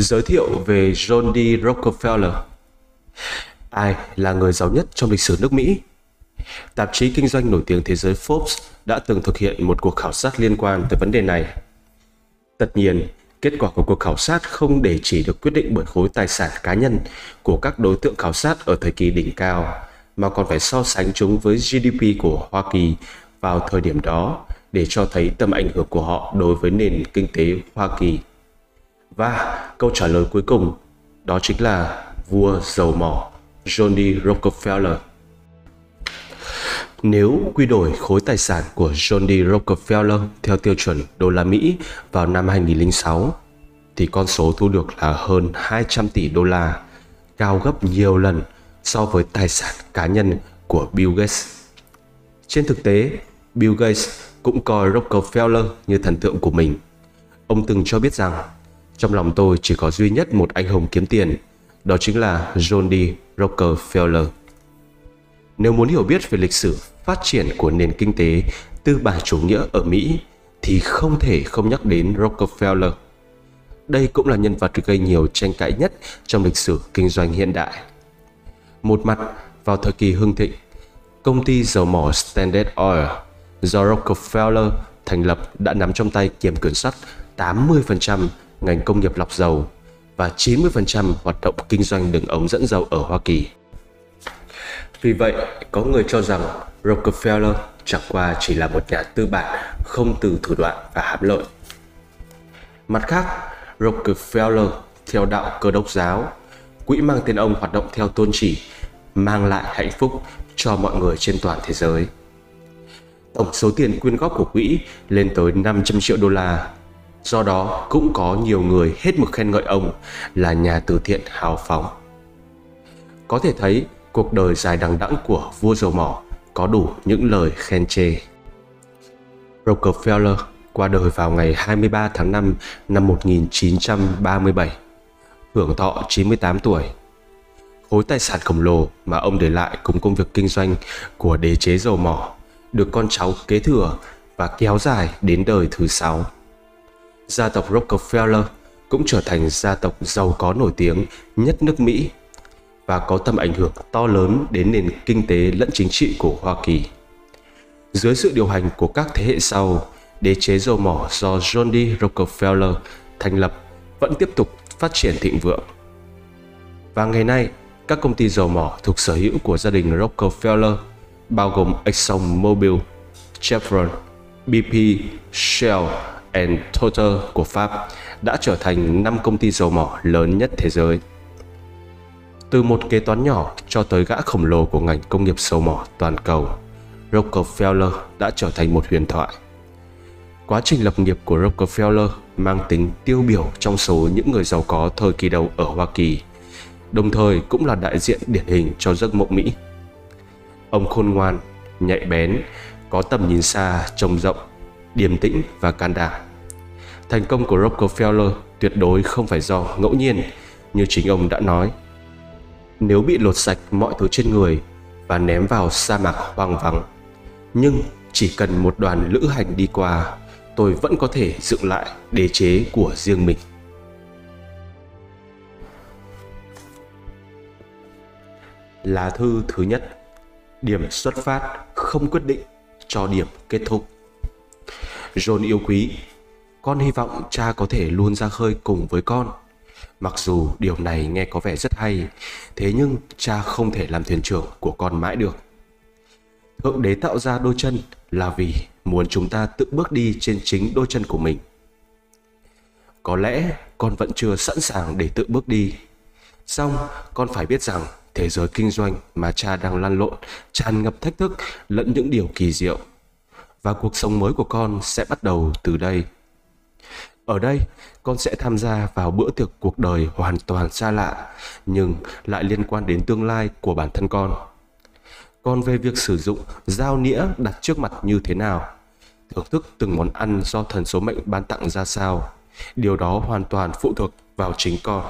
Giới thiệu về John D. Rockefeller Ai là người giàu nhất trong lịch sử nước Mỹ? Tạp chí kinh doanh nổi tiếng thế giới Forbes đã từng thực hiện một cuộc khảo sát liên quan tới vấn đề này. Tất nhiên, kết quả của cuộc khảo sát không để chỉ được quyết định bởi khối tài sản cá nhân của các đối tượng khảo sát ở thời kỳ đỉnh cao, mà còn phải so sánh chúng với GDP của Hoa Kỳ vào thời điểm đó để cho thấy tầm ảnh hưởng của họ đối với nền kinh tế Hoa Kỳ. Và câu trả lời cuối cùng đó chính là vua dầu mỏ johnny Rockefeller. Nếu quy đổi khối tài sản của johnny Rockefeller theo tiêu chuẩn đô la Mỹ vào năm 2006 thì con số thu được là hơn 200 tỷ đô la, cao gấp nhiều lần so với tài sản cá nhân của Bill Gates. Trên thực tế, Bill Gates cũng coi Rockefeller như thần tượng của mình. Ông từng cho biết rằng, trong lòng tôi chỉ có duy nhất một anh hùng kiếm tiền, đó chính là John D. Rockefeller. Nếu muốn hiểu biết về lịch sử phát triển của nền kinh tế tư bản chủ nghĩa ở Mỹ thì không thể không nhắc đến Rockefeller. Đây cũng là nhân vật gây nhiều tranh cãi nhất trong lịch sử kinh doanh hiện đại. Một mặt, vào thời kỳ hưng thịnh, công ty dầu mỏ Standard Oil do Rockefeller thành lập đã nắm trong tay kiểm kiểm soát 80% ngành công nghiệp lọc dầu và 90% hoạt động kinh doanh đường ống dẫn dầu ở Hoa Kỳ. Vì vậy, có người cho rằng Rockefeller chẳng qua chỉ là một nhà tư bản không từ thủ đoạn và hám lợi. Mặt khác, Rockefeller theo đạo cơ đốc giáo, quỹ mang tên ông hoạt động theo tôn chỉ mang lại hạnh phúc cho mọi người trên toàn thế giới. Tổng số tiền quyên góp của quỹ lên tới 500 triệu đô la. Do đó cũng có nhiều người hết mực khen ngợi ông là nhà từ thiện hào phóng. Có thể thấy cuộc đời dài đằng đẵng của vua dầu mỏ có đủ những lời khen chê. Rockefeller qua đời vào ngày 23 tháng 5 năm 1937, hưởng thọ 98 tuổi. Khối tài sản khổng lồ mà ông để lại cùng công việc kinh doanh của đế chế dầu mỏ được con cháu kế thừa và kéo dài đến đời thứ sáu. Gia tộc Rockefeller cũng trở thành gia tộc giàu có nổi tiếng nhất nước Mỹ và có tầm ảnh hưởng to lớn đến nền kinh tế lẫn chính trị của Hoa Kỳ. Dưới sự điều hành của các thế hệ sau, đế chế dầu mỏ do John D. Rockefeller thành lập vẫn tiếp tục phát triển thịnh vượng. Và ngày nay, các công ty dầu mỏ thuộc sở hữu của gia đình Rockefeller bao gồm ExxonMobil, Chevron, BP, Shell and Total của Pháp đã trở thành 5 công ty dầu mỏ lớn nhất thế giới. Từ một kế toán nhỏ cho tới gã khổng lồ của ngành công nghiệp dầu mỏ toàn cầu, Rockefeller đã trở thành một huyền thoại. Quá trình lập nghiệp của Rockefeller mang tính tiêu biểu trong số những người giàu có thời kỳ đầu ở Hoa Kỳ, đồng thời cũng là đại diện điển hình cho giấc mộng Mỹ. Ông khôn ngoan, nhạy bén, có tầm nhìn xa, trông rộng, điềm tĩnh và can đảm. Thành công của Rockefeller tuyệt đối không phải do ngẫu nhiên, như chính ông đã nói. Nếu bị lột sạch mọi thứ trên người và ném vào sa mạc hoang vắng, nhưng chỉ cần một đoàn lữ hành đi qua, tôi vẫn có thể dựng lại đế chế của riêng mình. Lá thư thứ nhất điểm xuất phát không quyết định cho điểm kết thúc john yêu quý. Con hy vọng cha có thể luôn ra khơi cùng với con. Mặc dù điều này nghe có vẻ rất hay, thế nhưng cha không thể làm thuyền trưởng của con mãi được. Thượng đế tạo ra đôi chân là vì muốn chúng ta tự bước đi trên chính đôi chân của mình. Có lẽ con vẫn chưa sẵn sàng để tự bước đi. Song con phải biết rằng thế giới kinh doanh mà cha đang lăn lộn, tràn ngập thách thức lẫn những điều kỳ diệu và cuộc sống mới của con sẽ bắt đầu từ đây. Ở đây, con sẽ tham gia vào bữa tiệc cuộc đời hoàn toàn xa lạ, nhưng lại liên quan đến tương lai của bản thân con. Còn về việc sử dụng dao nĩa đặt trước mặt như thế nào, thưởng thức từng món ăn do thần số mệnh ban tặng ra sao, điều đó hoàn toàn phụ thuộc vào chính con.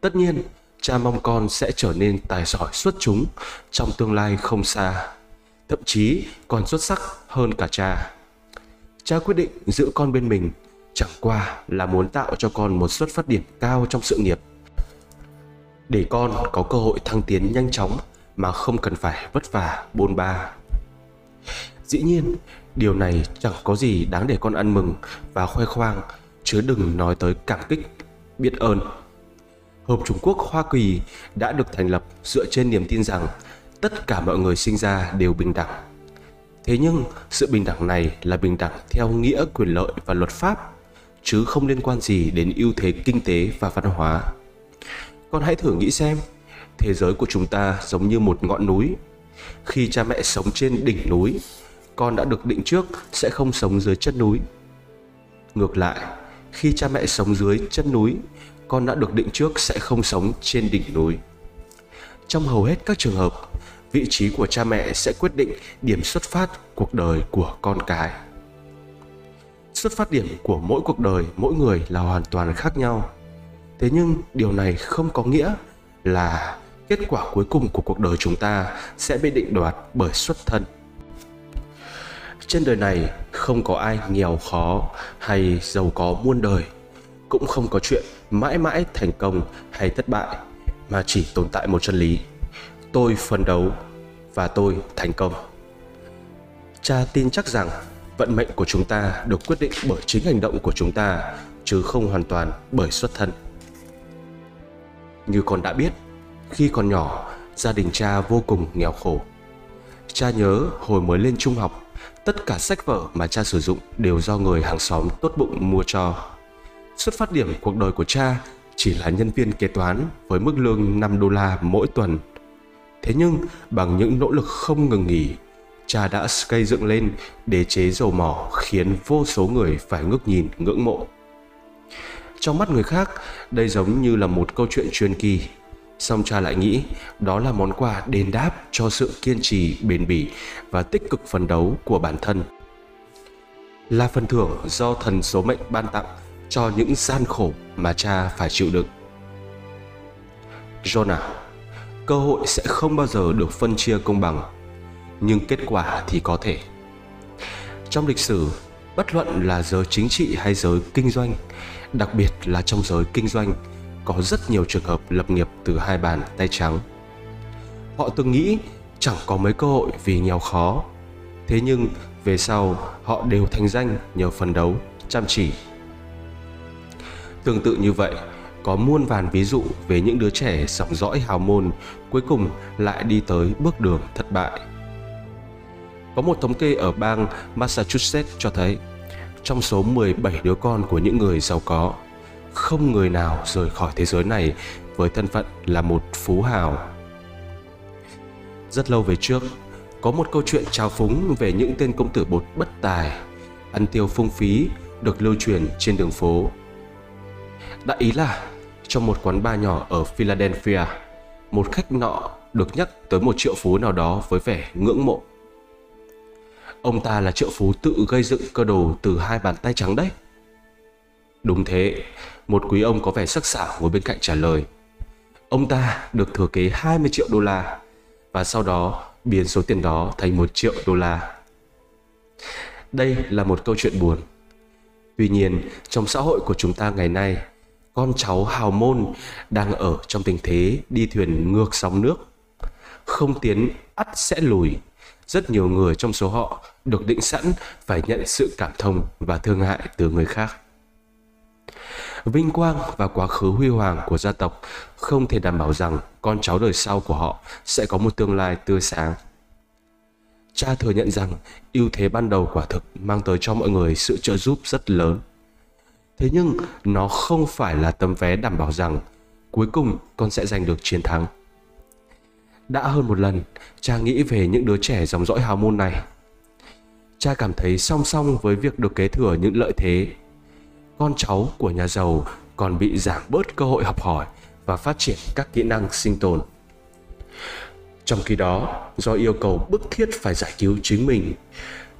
Tất nhiên, cha mong con sẽ trở nên tài giỏi xuất chúng trong tương lai không xa thậm chí còn xuất sắc hơn cả cha. Cha quyết định giữ con bên mình chẳng qua là muốn tạo cho con một xuất phát điểm cao trong sự nghiệp. Để con có cơ hội thăng tiến nhanh chóng mà không cần phải vất vả, bôn ba. Dĩ nhiên, điều này chẳng có gì đáng để con ăn mừng và khoe khoang chứ đừng nói tới cảm kích, biết ơn. Hợp trung quốc hoa kỳ đã được thành lập dựa trên niềm tin rằng tất cả mọi người sinh ra đều bình đẳng. Thế nhưng, sự bình đẳng này là bình đẳng theo nghĩa, quyền lợi và luật pháp, chứ không liên quan gì đến ưu thế kinh tế và văn hóa. Con hãy thử nghĩ xem, thế giới của chúng ta giống như một ngọn núi. Khi cha mẹ sống trên đỉnh núi, con đã được định trước sẽ không sống dưới chân núi. Ngược lại, khi cha mẹ sống dưới chân núi, con đã được định trước sẽ không sống trên đỉnh núi. Trong hầu hết các trường hợp vị trí của cha mẹ sẽ quyết định điểm xuất phát cuộc đời của con cái. Xuất phát điểm của mỗi cuộc đời, mỗi người là hoàn toàn khác nhau. Thế nhưng điều này không có nghĩa là kết quả cuối cùng của cuộc đời chúng ta sẽ bị định đoạt bởi xuất thân. Trên đời này không có ai nghèo khó hay giàu có muôn đời, cũng không có chuyện mãi mãi thành công hay thất bại, mà chỉ tồn tại một chân lý tôi phấn đấu và tôi thành công. Cha tin chắc rằng vận mệnh của chúng ta được quyết định bởi chính hành động của chúng ta, chứ không hoàn toàn bởi xuất thân. Như con đã biết, khi còn nhỏ, gia đình cha vô cùng nghèo khổ. Cha nhớ hồi mới lên trung học, tất cả sách vở mà cha sử dụng đều do người hàng xóm tốt bụng mua cho. Xuất phát điểm cuộc đời của cha chỉ là nhân viên kế toán với mức lương 5 đô la mỗi tuần thế nhưng, bằng những nỗ lực không ngừng nghỉ, cha đã xây dựng lên đế chế dầu mỏ khiến vô số người phải ngước nhìn, ngưỡng mộ. Trong mắt người khác, đây giống như là một câu chuyện truyền kỳ. Song cha lại nghĩ đó là món quà đền đáp cho sự kiên trì, bền bỉ và tích cực phấn đấu của bản thân. Là phần thưởng do thần số mệnh ban tặng cho những gian khổ mà cha phải chịu đựng. Jonah cơ hội sẽ không bao giờ được phân chia công bằng, nhưng kết quả thì có thể. Trong lịch sử, bất luận là giới chính trị hay giới kinh doanh, đặc biệt là trong giới kinh doanh, có rất nhiều trường hợp lập nghiệp từ hai bàn tay trắng. Họ từng nghĩ chẳng có mấy cơ hội vì nghèo khó. Thế nhưng về sau, họ đều thành danh nhờ phấn đấu, chăm chỉ. Tương tự như vậy có muôn vàn ví dụ về những đứa trẻ dòng dõi hào môn, cuối cùng lại đi tới bước đường thất bại. Có một thống kê ở bang Massachusetts cho thấy, trong số 17 đứa con của những người giàu có, không người nào rời khỏi thế giới này với thân phận là một phú hào. Rất lâu về trước, có một câu chuyện trào phúng về những tên công tử bột bất tài, ăn tiêu phung phí, được lưu truyền trên đường phố đại ý là trong một quán bar nhỏ ở philadelphia một khách nọ được nhắc tới một triệu phú nào đó với vẻ ngưỡng mộ ông ta là triệu phú tự gây dựng cơ đồ từ hai bàn tay trắng đấy đúng thế một quý ông có vẻ sắc sảo ngồi bên cạnh trả lời. Ông ta được thừa kế 20 triệu đô la và sau đó biến số tiền đó thành một triệu đô la. Đây là một câu chuyện buồn. Tuy nhiên, trong xã hội của chúng ta ngày nay, con cháu hào môn đang ở trong tình thế đi thuyền ngược sóng nước. Không tiến, ắt sẽ lùi. Rất nhiều người trong số họ được định sẵn phải nhận sự cảm thông và thương hại từ người khác vinh quang và quá khứ huy hoàng của gia tộc không thể đảm bảo rằng con cháu đời sau của họ sẽ có một tương lai tươi sáng cha thừa nhận rằng ưu thế ban đầu quả thực mang tới cho mọi người sự trợ giúp rất lớn thế nhưng, nó không phải là tấm vé đảm bảo rằng cuối cùng con sẽ giành được chiến thắng. Đã hơn một lần, cha nghĩ về những đứa trẻ dòng dõi hào môn này. Cha cảm thấy song song với việc được kế thừa những lợi thế. Con cháu của nhà giàu còn bị giảm bớt cơ hội học hỏi và phát triển các kỹ năng sinh tồn. Trong khi đó, do yêu cầu bức thiết phải giải cứu chính mình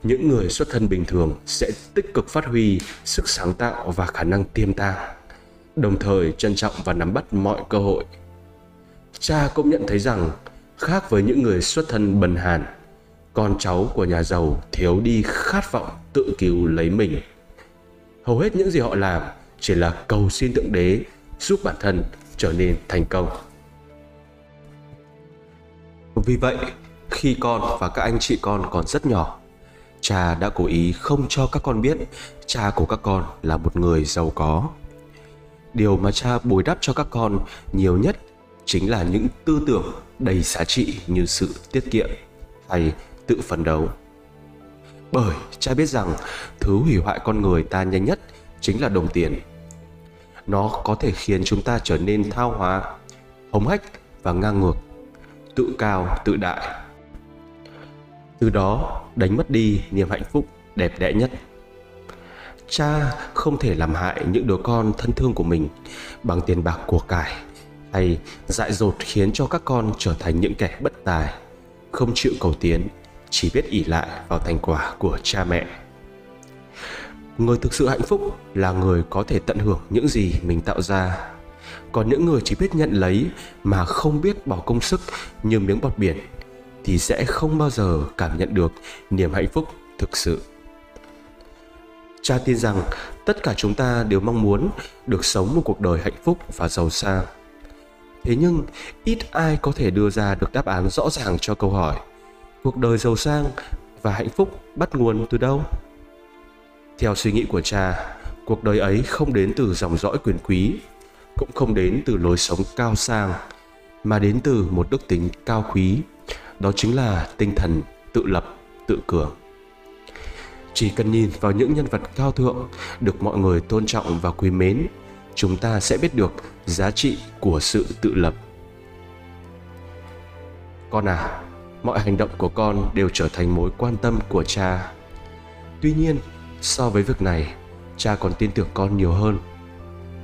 những người xuất thân bình thường sẽ tích cực phát huy sức sáng tạo và khả năng tiềm tàng đồng thời trân trọng và nắm bắt mọi cơ hội. Cha cũng nhận thấy rằng, khác với những người xuất thân bần hàn, con cháu của nhà giàu thiếu đi khát vọng tự cứu lấy mình. Hầu hết những gì họ làm chỉ là cầu xin thượng đế giúp bản thân trở nên thành công. Vì vậy, khi con và các anh chị con còn rất nhỏ cha đã cố ý không cho các con biết cha của các con là một người giàu có. Điều mà cha bồi đắp cho các con nhiều nhất chính là những tư tưởng đầy giá trị như sự tiết kiệm hay tự phấn đấu. Bởi cha biết rằng thứ hủy hoại con người ta nhanh nhất chính là đồng tiền. Nó có thể khiến chúng ta trở nên thao hóa, hống hách và ngang ngược, tự cao, tự đại từ đó, đánh mất đi niềm hạnh phúc đẹp đẽ nhất. Cha không thể làm hại những đứa con thân thương của mình bằng tiền bạc của cải hay dại dột khiến cho các con trở thành những kẻ bất tài, không chịu cầu tiến, chỉ biết ỉ lại vào thành quả của cha mẹ. Người thực sự hạnh phúc là người có thể tận hưởng những gì mình tạo ra. Còn những người chỉ biết nhận lấy mà không biết bỏ công sức như miếng bọt biển thì sẽ không bao giờ cảm nhận được niềm hạnh phúc thực sự. Cha tin rằng tất cả chúng ta đều mong muốn được sống một cuộc đời hạnh phúc và giàu sang. Thế nhưng, ít ai có thể đưa ra được đáp án rõ ràng cho câu hỏi, cuộc đời giàu sang và hạnh phúc bắt nguồn từ đâu? Theo suy nghĩ của cha, cuộc đời ấy không đến từ dòng dõi quyền quý, cũng không đến từ lối sống cao sang, mà đến từ một đức tính cao quý đó chính là tinh thần tự lập, tự cường. Chỉ cần nhìn vào những nhân vật cao thượng được mọi người tôn trọng và quý mến, chúng ta sẽ biết được giá trị của sự tự lập. Con à mọi hành động của con đều trở thành mối quan tâm của cha. Tuy nhiên, so với việc này, cha còn tin tưởng con nhiều hơn.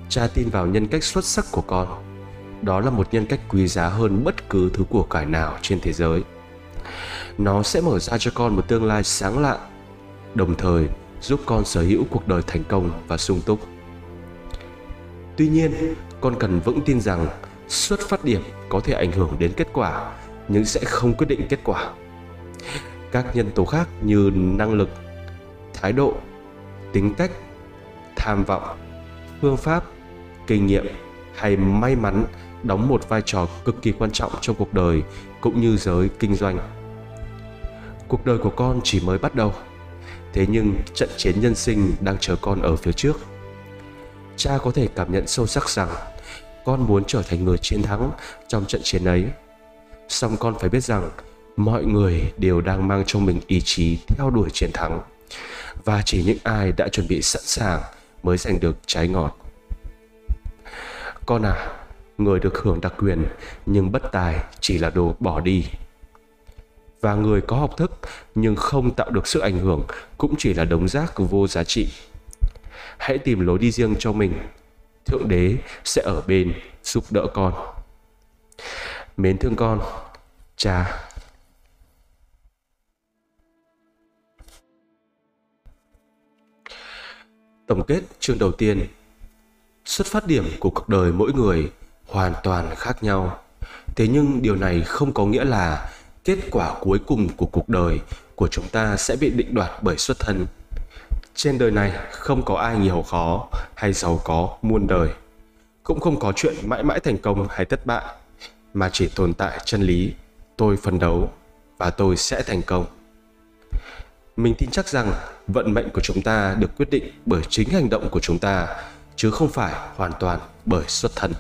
Cha tin vào nhân cách xuất sắc của con đó là một nhân cách quý giá hơn bất cứ thứ của cải nào trên thế giới. Nó sẽ mở ra cho con một tương lai sáng lạng đồng thời giúp con sở hữu cuộc đời thành công và sung túc. Tuy nhiên, con cần vững tin rằng xuất phát điểm có thể ảnh hưởng đến kết quả, nhưng sẽ không quyết định kết quả. Các nhân tố khác như năng lực, thái độ, tính cách, tham vọng, phương pháp, kinh nghiệm hay may mắn đóng một vai trò cực kỳ quan trọng trong cuộc đời cũng như giới kinh doanh. Cuộc đời của con chỉ mới bắt đầu, thế nhưng trận chiến nhân sinh đang chờ con ở phía trước. Cha có thể cảm nhận sâu sắc rằng con muốn trở thành người chiến thắng trong trận chiến ấy. Song con phải biết rằng mọi người đều đang mang trong mình ý chí theo đuổi chiến thắng, và chỉ những ai đã chuẩn bị sẵn sàng mới giành được trái ngọt. Con à người được hưởng đặc quyền, nhưng bất tài chỉ là đồ bỏ đi. Và người có học thức, nhưng không tạo được sự ảnh hưởng, cũng chỉ là đống rác vô giá trị. Hãy tìm lối đi riêng cho mình. Thượng đế sẽ ở bên giúp đỡ con. Mến thương con, cha. Tổng kết chương đầu tiên. Xuất phát điểm của cuộc đời mỗi người hoàn toàn khác nhau. Thế nhưng điều này không có nghĩa là kết quả cuối cùng của cuộc đời của chúng ta sẽ bị định đoạt bởi xuất thân. Trên đời này không có ai nghèo khó hay giàu có muôn đời. Cũng không có chuyện mãi mãi thành công hay thất bại, mà chỉ tồn tại chân lý, tôi phấn đấu và tôi sẽ thành công. Mình tin chắc rằng vận mệnh của chúng ta được quyết định bởi chính hành động của chúng ta, chứ không phải hoàn toàn bởi xuất thân.